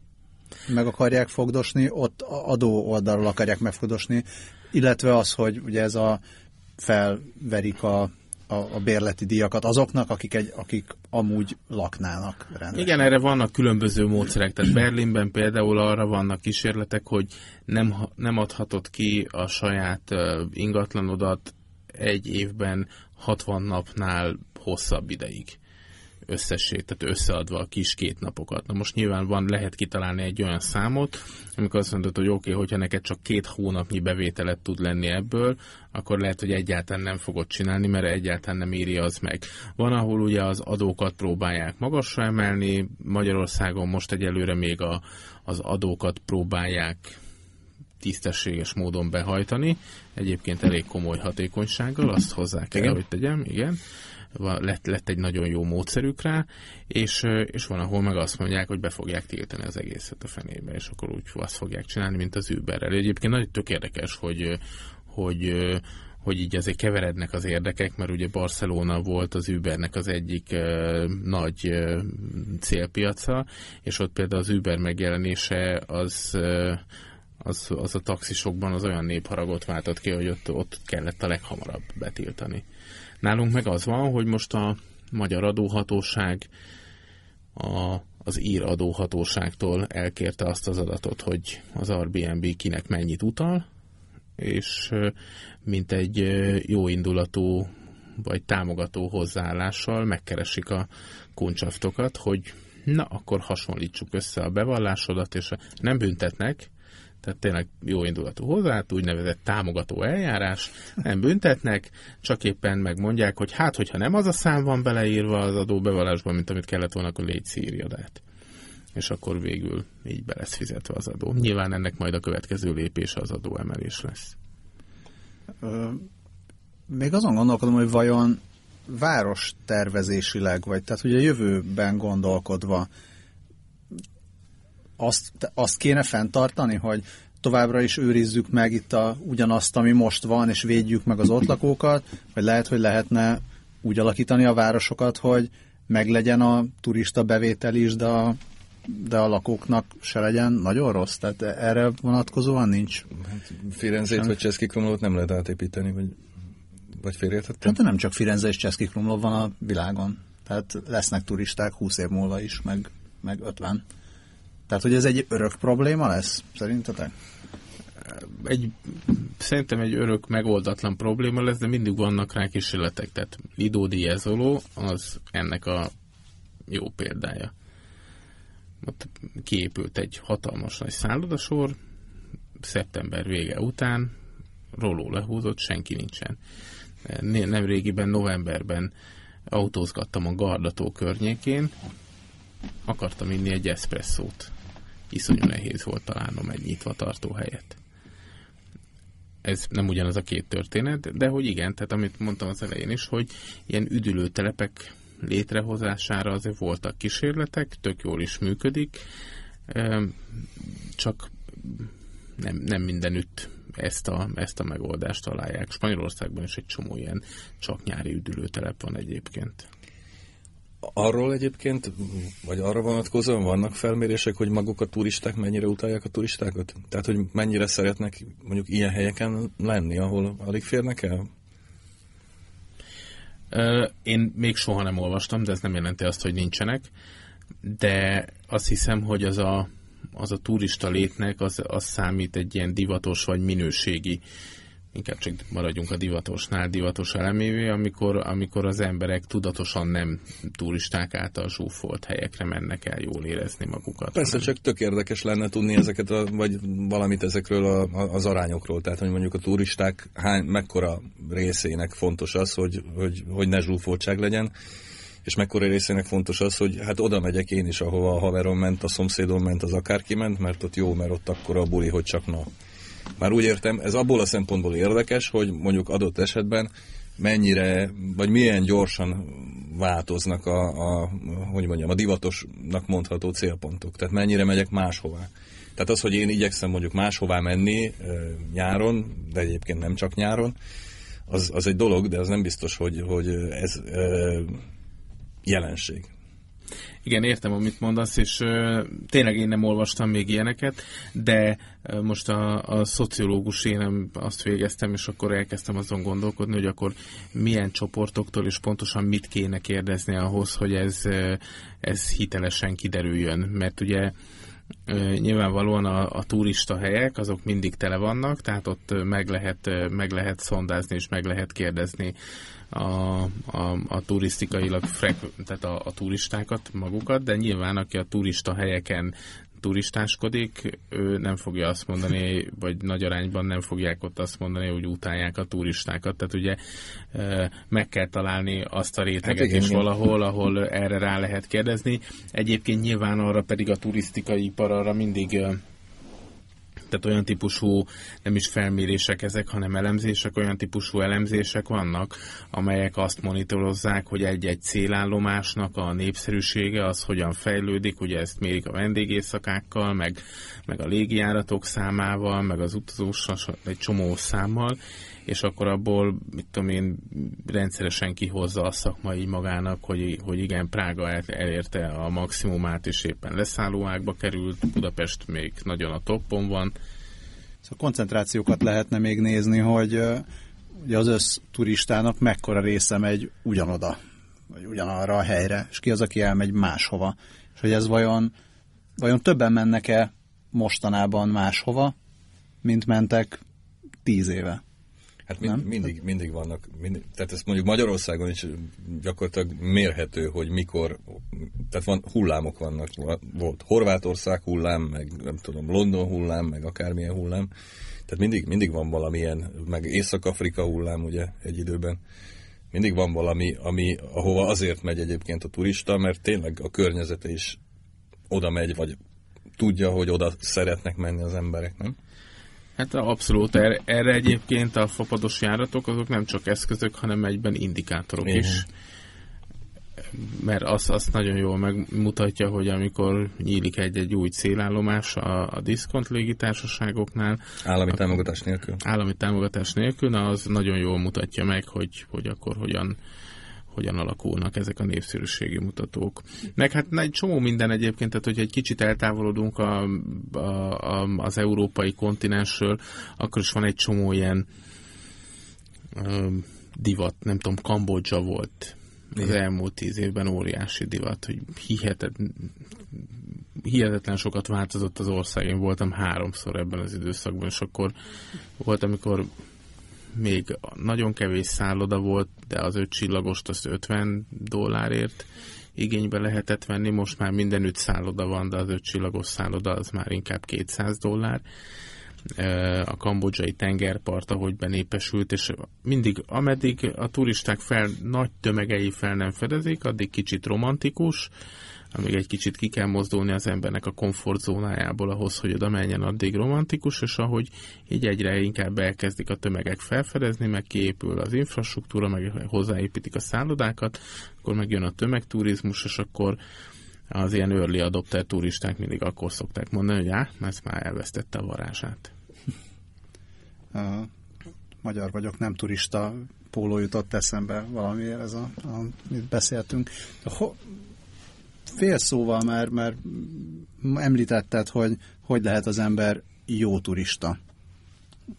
meg akarják fogdosni, ott adó oldalról akarják megfogdosni, illetve az, hogy ugye ez a felverik a a, a bérleti díjakat azoknak, akik, egy, akik amúgy laknának rendben. Igen, erre vannak különböző módszerek. Tehát Berlinben például arra vannak kísérletek, hogy nem, nem adhatod ki a saját ingatlanodat egy évben 60 napnál hosszabb ideig összesség, tehát összeadva a kis két napokat. Na most nyilván van, lehet kitalálni egy olyan számot, amikor azt mondod, hogy oké, okay, hogyha neked csak két hónapnyi bevételet tud lenni ebből, akkor lehet, hogy egyáltalán nem fogod csinálni, mert egyáltalán nem éri az meg. Van, ahol ugye az adókat próbálják magasra emelni, Magyarországon most egyelőre még a, az adókat próbálják tisztességes módon behajtani, egyébként elég komoly hatékonysággal, azt hozzá kell, igen. hogy tegyem, igen lett, lett egy nagyon jó módszerük rá, és, és van, ahol meg azt mondják, hogy be fogják tiltani az egészet a fenébe, és akkor úgy azt fogják csinálni, mint az Uberrel. Egyébként nagyon tök érdekes, hogy, hogy hogy így azért keverednek az érdekek, mert ugye Barcelona volt az Ubernek az egyik uh, nagy uh, célpiaca, és ott például az Uber megjelenése az uh, az, az a taxisokban az olyan népharagot váltott ki, hogy ott, ott kellett a leghamarabb betiltani. Nálunk meg az van, hogy most a magyar adóhatóság a, az ír adóhatóságtól elkérte azt az adatot, hogy az Airbnb kinek mennyit utal, és mint egy jóindulatú vagy támogató hozzáállással megkeresik a kuncsaftokat, hogy na, akkor hasonlítsuk össze a bevallásodat, és nem büntetnek, tehát tényleg jó indulatú hozzá, úgynevezett támogató eljárás, nem büntetnek, csak éppen megmondják, hogy hát, hogyha nem az a szám van beleírva az adóbevallásban, mint amit kellett volna, akkor légy szírjad át. És akkor végül így be lesz fizetve az adó. Nyilván ennek majd a következő lépése az adóemelés lesz. Ö, még azon gondolkodom, hogy vajon város tervezésileg, vagy tehát ugye a jövőben gondolkodva azt, azt kéne fenntartani, hogy továbbra is őrizzük meg itt a, ugyanazt, ami most van, és védjük meg az ott lakókat, vagy lehet, hogy lehetne úgy alakítani a városokat, hogy meglegyen a turista bevétel is, de a, de a lakóknak se legyen nagyon rossz. Tehát erre vonatkozóan nincs. Hát Firenzét vagy Cseszki Krumlót nem lehet átépíteni, vagy, vagy félreértettem? Hát nem csak Firenze és Cseszki Krumló van a világon. Tehát lesznek turisták 20 év múlva is, meg, meg 50. Tehát, hogy ez egy örök probléma lesz, szerintetek? Egy, szerintem egy örök megoldatlan probléma lesz, de mindig vannak rá kísérletek. Tehát Lido Diezoló az ennek a jó példája. Ott kiépült egy hatalmas nagy szállodasor, szeptember vége után roló lehúzott, senki nincsen. Nem régiben, novemberben autózgattam a Gardató környékén, akartam inni egy eszpresszót. Iszonyú nehéz volt találnom egy nyitva tartó helyet. Ez nem ugyanaz a két történet, de hogy igen, tehát amit mondtam az elején is, hogy ilyen üdülőtelepek létrehozására azért voltak kísérletek, tök jól is működik, csak nem, nem mindenütt ezt a, ezt a megoldást találják. Spanyolországban is egy csomó ilyen csak nyári üdülőtelep van egyébként. Arról egyébként, vagy arra vonatkozóan vannak felmérések, hogy maguk a turisták mennyire utálják a turistákat? Tehát, hogy mennyire szeretnek mondjuk ilyen helyeken lenni, ahol alig férnek el? Én még soha nem olvastam, de ez nem jelenti azt, hogy nincsenek. De azt hiszem, hogy az a, az a turista létnek az, az számít egy ilyen divatos vagy minőségi inkább csak maradjunk a divatosnál, divatos elemévé, amikor, amikor az emberek tudatosan nem turisták által zsúfolt helyekre mennek el jól érezni magukat. Persze, hanem. csak tök érdekes lenne tudni ezeket, a, vagy valamit ezekről a, a, az arányokról. Tehát, hogy mondjuk a turisták hány, mekkora részének fontos az, hogy, hogy, hogy ne zsúfoltság legyen, és mekkora részének fontos az, hogy hát oda megyek én is, ahova a haverom ment, a szomszédom ment, az akárki ment, mert ott jó, mert ott akkor a buli, hogy csak na. Már úgy értem, ez abból a szempontból érdekes, hogy mondjuk adott esetben mennyire, vagy milyen gyorsan változnak a, a hogy mondjam, a divatosnak mondható célpontok. Tehát mennyire megyek máshová. Tehát az, hogy én igyekszem mondjuk máshová menni nyáron, de egyébként nem csak nyáron, az, az egy dolog, de az nem biztos, hogy, hogy ez jelenség. Igen, értem, amit mondasz, és uh, tényleg én nem olvastam még ilyeneket, de uh, most a, a szociológus én azt végeztem, és akkor elkezdtem azon gondolkodni, hogy akkor milyen csoportoktól és pontosan mit kéne kérdezni ahhoz, hogy ez, uh, ez hitelesen kiderüljön. Mert ugye nyilvánvalóan a, a turista helyek azok mindig tele vannak, tehát ott meg lehet, meg lehet szondázni és meg lehet kérdezni a, a, a turisztikailag frek, tehát a, a turistákat magukat, de nyilván aki a turista helyeken turistáskodik, ő nem fogja azt mondani, vagy nagy arányban nem fogják ott azt mondani, hogy utálják a turistákat. Tehát ugye meg kell találni azt a réteget hát igen, is valahol, ahol erre rá lehet kérdezni. Egyébként nyilván arra pedig a turisztikai ipar arra mindig tehát olyan típusú nem is felmérések ezek, hanem elemzések, olyan típusú elemzések vannak, amelyek azt monitorozzák, hogy egy-egy célállomásnak a népszerűsége az hogyan fejlődik, ugye ezt mérik a vendégészakákkal, meg, meg a légijáratok számával, meg az utazós egy csomó számmal, és akkor abból, mit tudom én, rendszeresen kihozza a szakma így magának, hogy, hogy igen, Prága elérte a maximumát, és éppen leszállóákba került, Budapest még nagyon a toppon van. Szóval koncentrációkat lehetne még nézni, hogy ugye az össz turistának mekkora része megy ugyanoda, vagy ugyanarra a helyre, és ki az, aki elmegy máshova. És hogy ez vajon, vajon többen mennek-e mostanában máshova, mint mentek tíz éve? Hát mind, mindig, mindig vannak, mindig, tehát ezt mondjuk Magyarországon is gyakorlatilag mérhető, hogy mikor, tehát van, hullámok vannak, volt Horvátország hullám, meg nem tudom, London hullám, meg akármilyen hullám, tehát mindig, mindig van valamilyen, meg Észak-Afrika hullám ugye egy időben, mindig van valami, ami, ahova azért megy egyébként a turista, mert tényleg a környezete is oda megy, vagy tudja, hogy oda szeretnek menni az emberek, nem? Hát abszolút. Erre, erre egyébként a fapados járatok azok nem csak eszközök, hanem egyben indikátorok Igen. is. Mert azt, azt nagyon jól megmutatja, hogy amikor nyílik egy-egy új célállomás a, a diszkont légitársaságoknál. Állami támogatás nélkül. Állami támogatás nélkül, na az nagyon jól mutatja meg, hogy, hogy akkor hogyan hogyan alakulnak ezek a népszerűségi mutatók. Meg hát egy csomó minden egyébként, tehát hogy egy kicsit eltávolodunk a, a, a, az európai kontinensről, akkor is van egy csomó ilyen ö, divat, nem tudom, Kambodzsa volt az elmúlt tíz évben óriási divat, hogy hihetet, hihetetlen sokat változott az ország. Én voltam háromszor ebben az időszakban, és akkor volt, amikor még nagyon kevés szálloda volt, de az öt csillagost az 50 dollárért igénybe lehetett venni, most már mindenütt szálloda van, de az öt csillagos szálloda az már inkább 200 dollár. a kambodzsai tengerpart, ahogy benépesült, és mindig, ameddig a turisták fel, nagy tömegei fel nem fedezik, addig kicsit romantikus, amíg egy kicsit ki kell mozdulni az embernek a komfortzónájából ahhoz, hogy oda menjen, addig romantikus, és ahogy így egyre inkább elkezdik a tömegek felfedezni, meg kiépül az infrastruktúra, meg hozzáépítik a szállodákat, akkor megjön a tömegturizmus, és akkor az ilyen early adopter turisták mindig akkor szokták mondani, hogy á, ez már elvesztette a varázsát. <laughs> Magyar vagyok, nem turista póló jutott eszembe valamiért ez a, amit beszéltünk. Fél szóval már, már említetted, hogy hogy lehet az ember jó turista.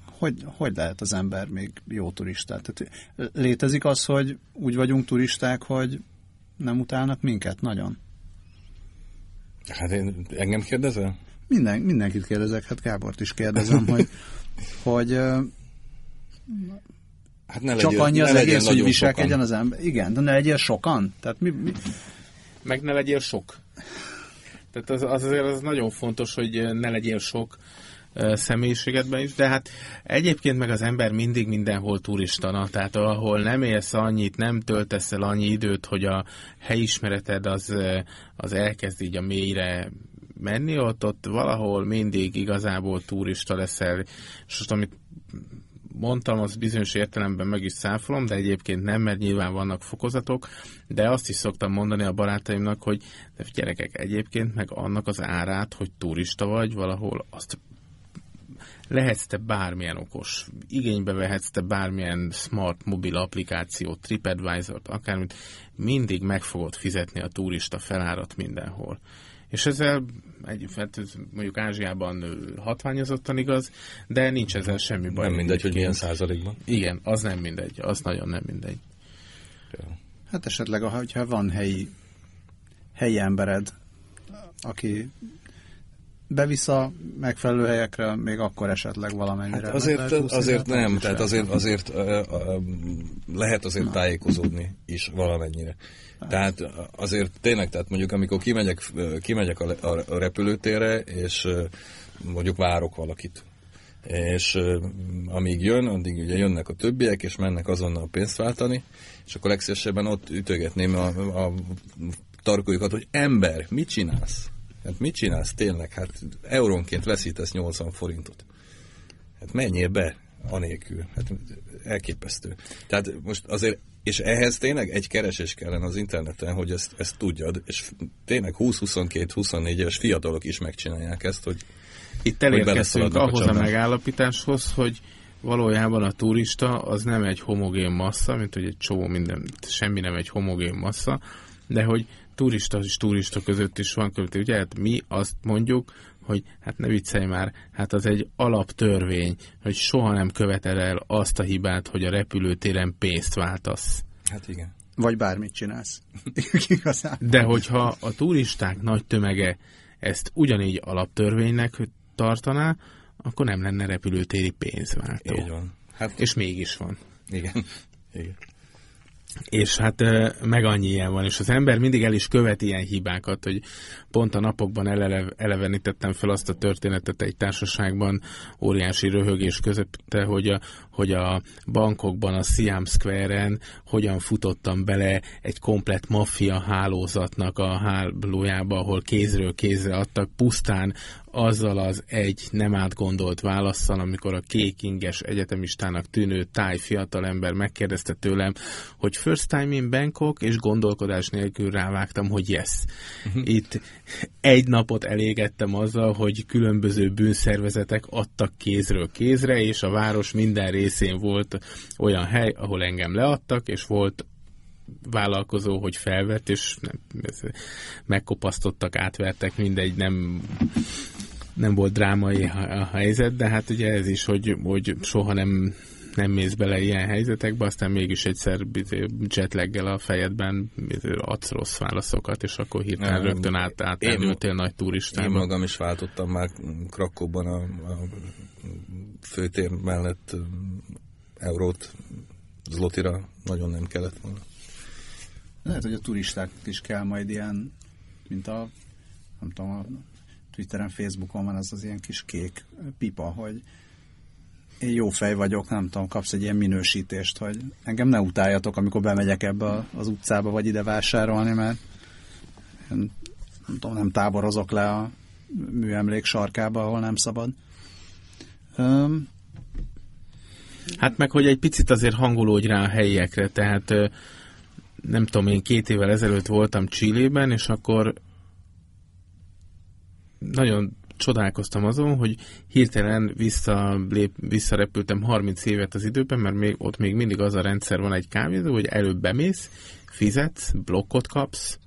Hogy, hogy lehet az ember még jó turista? Tehát létezik az, hogy úgy vagyunk turisták, hogy nem utálnak minket nagyon? Hát én, engem kérdezel? Minden, mindenkit kérdezek, hát Gábort is kérdezem, hogy, <laughs> hogy hát ne csak annyi az egész, hogy viselkedjen az ember. Igen, de ne legyél sokan. Tehát mi, mi, meg ne legyél sok. Tehát az, az azért az nagyon fontos, hogy ne legyél sok személyiségedben is, de hát egyébként meg az ember mindig mindenhol turistana, tehát ahol nem élsz annyit, nem töltesz el annyi időt, hogy a helyismereted az, az elkezd így a mélyre menni, ott, ott valahol mindig igazából turista leszel, és most amit mondtam, az bizonyos értelemben meg is száfolom, de egyébként nem, mert nyilván vannak fokozatok, de azt is szoktam mondani a barátaimnak, hogy de gyerekek, egyébként meg annak az árát, hogy turista vagy valahol, azt lehetsz te bármilyen okos, igénybe vehetsz te bármilyen smart mobil applikációt, TripAdvisor-t, akármit, mindig meg fogod fizetni a turista felárat mindenhol. És ezzel egy, hát mondjuk Ázsiában hatványozottan igaz, de nincs ezzel semmi baj. Nem mindegy, hogy milyen százalékban. Igen, az nem mindegy, az nagyon nem mindegy. Hát esetleg, ha van helyi, helyi embered, aki bevisz a megfelelő helyekre, még akkor esetleg valamennyire. Hát azért azért nem, tehát azért, azért uh, uh, lehet azért Na. tájékozódni is valamennyire. Tehát azért tényleg, tehát mondjuk amikor kimegyek, kimegyek a, a repülőtérre, és mondjuk várok valakit, és amíg jön, addig ugye jönnek a többiek, és mennek azonnal pénzt váltani, és akkor legszívesebben ott ütögetném a, a tarkójukat, hogy ember, mit csinálsz? Hát mit csinálsz tényleg? Hát eurónként veszítesz 80 forintot. Hát menjél be anélkül. Hát elképesztő. Tehát most azért és ehhez tényleg egy keresés kellene az interneten, hogy ezt, ezt tudjad, és tényleg 20-22-24 éves fiatalok is megcsinálják ezt, hogy Itt elérkeztünk ahhoz a, a megállapításhoz, hogy valójában a turista az nem egy homogén massza, mint hogy egy csomó minden, semmi nem egy homogén massza, de hogy turista és turista között is van között. Ugye hát mi azt mondjuk, hogy hát ne viccelj már, hát az egy alaptörvény, hogy soha nem követel el azt a hibát, hogy a repülőtéren pénzt váltasz. Hát igen. Vagy bármit csinálsz. <laughs> De hogyha a turisták nagy tömege ezt ugyanígy alaptörvénynek tartaná, akkor nem lenne repülőtéri pénzváltó. Így van. Hát... És mégis van. Igen. Igen. És hát meg annyi ilyen van, és az ember mindig el is követ ilyen hibákat, hogy pont a napokban elele, elevenítettem fel azt a történetet egy társaságban, óriási röhögés közötte, hogy a, hogy a bankokban, a Siam Square-en hogyan futottam bele egy komplet maffia hálózatnak a hálójába, ahol kézről kézre adtak, pusztán azzal az egy nem átgondolt válaszsal, amikor a kékinges egyetemistának tűnő táj fiatalember megkérdezte tőlem, hogy first time in Bangkok, és gondolkodás nélkül rávágtam, hogy yes. Uh-huh. Itt egy napot elégettem azzal, hogy különböző bűnszervezetek adtak kézről kézre, és a város minden részén volt olyan hely, ahol engem leadtak, és volt vállalkozó, hogy felvett, és nem, megkopasztottak, átvertek, mindegy, nem nem volt drámai a helyzet, de hát ugye ez is, hogy, hogy soha nem nem mész bele ilyen helyzetekbe, aztán mégis egyszer jetleggel a fejedben adsz rossz válaszokat, és akkor hirtelen nem, rögtön át, átendültél nagy turistába. Én magam is váltottam már Krakóban a, a főtér mellett eurót zlotira nagyon nem kellett volna. Lehet, hogy a turisták is kell majd ilyen, mint a nem tudom, a Twitteren, Facebookon van ez az ilyen kis kék pipa, hogy én jó fej vagyok, nem tudom, kapsz egy ilyen minősítést, hogy engem ne utáljatok, amikor bemegyek ebbe az utcába, vagy ide vásárolni, mert én, nem tudom, nem táborozok le a műemlék sarkába, ahol nem szabad. Um, hát meg, hogy egy picit azért hangolódj rá a helyiekre, tehát nem tudom, én két évvel ezelőtt voltam Csillében, és akkor nagyon csodálkoztam azon, hogy hirtelen visszalép, visszarepültem 30 évet az időben, mert még, ott még mindig az a rendszer van egy kávézó, hogy előbb bemész, fizetsz, blokkot kapsz,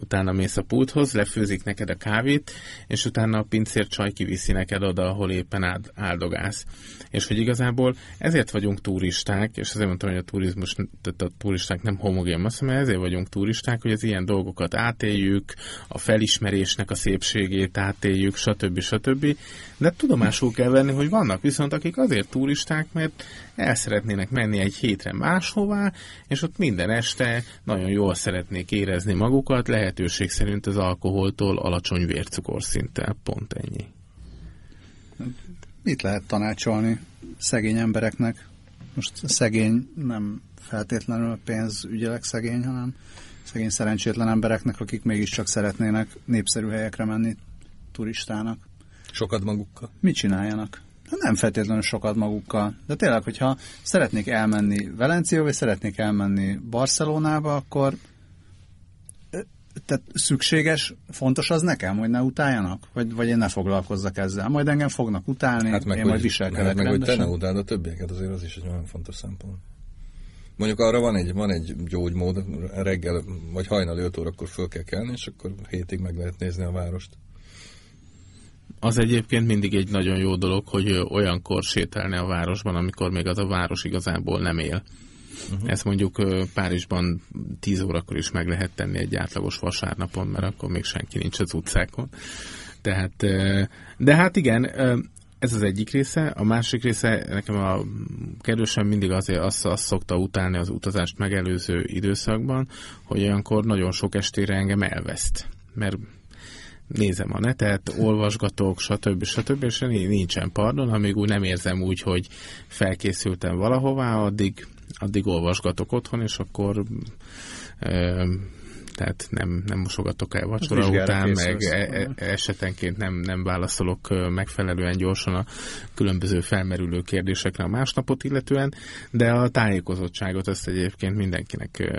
utána mész a pulthoz, lefőzik neked a kávét, és utána a pincér csaj kiviszi neked oda, ahol éppen áldogálsz. És hogy igazából ezért vagyunk turisták, és azért mondtam, hogy a turizmus, tehát a turisták nem homogén massza, mert ezért vagyunk turisták, hogy az ilyen dolgokat átéljük, a felismerésnek a szépségét átéljük, stb. stb. De tudomásul kell venni, hogy vannak viszont, akik azért turisták, mert el szeretnének menni egy hétre máshová, és ott minden este nagyon jól szeretnék érezni magukat, lehetőség szerint az alkoholtól alacsony vércukorszinttel. Pont ennyi. Mit lehet tanácsolni szegény embereknek? Most szegény nem feltétlenül pénzügyileg szegény, hanem szegény szerencsétlen embereknek, akik mégiscsak szeretnének népszerű helyekre menni turistának. Sokat magukkal? Mit csináljanak? Nem feltétlenül sokat magukkal. De tényleg, hogyha szeretnék elmenni Valenciába, vagy szeretnék elmenni Barcelonába, akkor tehát szükséges, fontos az nekem, hogy ne utáljanak? Vagy, vagy én ne foglalkozzak ezzel? Majd engem fognak utálni, hát meg, én hogy, majd viselkedek hát meg, hogy te ne utáld a többieket, azért az is egy nagyon fontos szempont. Mondjuk arra van egy, van egy gyógymód, reggel vagy hajnal 5 órakor föl kell kelni, és akkor hétig meg lehet nézni a várost. Az egyébként mindig egy nagyon jó dolog, hogy olyankor sétálni a városban, amikor még az a város igazából nem él. Uh-huh. Ezt mondjuk Párizsban 10 órakor is meg lehet tenni egy átlagos vasárnapon, mert akkor még senki nincs az utcákon. Tehát, de hát igen, ez az egyik része. A másik része, nekem a kerülsem mindig azért azt, azt szokta utálni az utazást megelőző időszakban, hogy olyankor nagyon sok estére engem elveszt. Mert nézem a netet, olvasgatok, stb. stb. és nincsen pardon, amíg úgy nem érzem úgy, hogy felkészültem valahová, addig, addig olvasgatok otthon, és akkor e, tehát nem, nem mosogatok el vacsora után, meg e, e, esetenként nem, nem válaszolok megfelelően gyorsan a különböző felmerülő kérdésekre a másnapot illetően, de a tájékozottságot ezt egyébként mindenkinek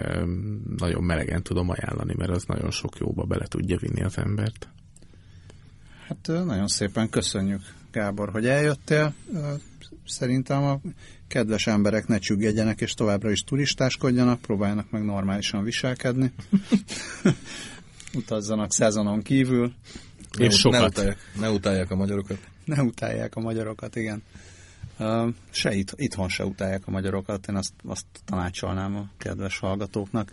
nagyon melegen tudom ajánlani, mert az nagyon sok jóba bele tudja vinni az embert. Hát nagyon szépen köszönjük, Gábor, hogy eljöttél. Szerintem a kedves emberek ne csüggedjenek, és továbbra is turistáskodjanak, próbáljanak meg normálisan viselkedni. <laughs> Utazzanak szezonon kívül. És ne sokat. Ne utálják, ne utálják a magyarokat. Ne utálják a magyarokat, igen. Se itt, itthon se utálják a magyarokat, én azt, azt tanácsolnám a kedves hallgatóknak.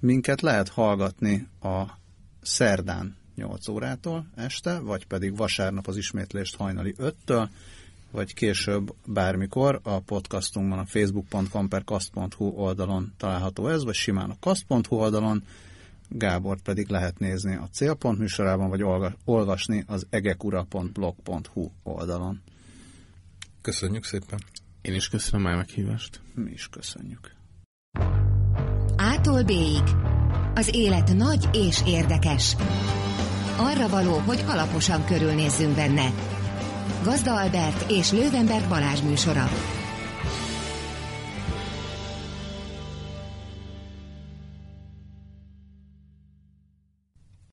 Minket lehet hallgatni a szerdán 8 órától este, vagy pedig vasárnap az ismétlést hajnali 5-től, vagy később bármikor a podcastunkban a facebook.com per kast.hu oldalon található ez, vagy simán a kast.hu oldalon, Gábort pedig lehet nézni a célpont műsorában, vagy olvasni az egekura.blog.hu oldalon. Köszönjük szépen! Én is köszönöm a meghívást. Mi is köszönjük. Ától b Az élet nagy és érdekes arra való, hogy alaposan körülnézzünk benne. Gazda Albert és Lővenberg Balázs műsora.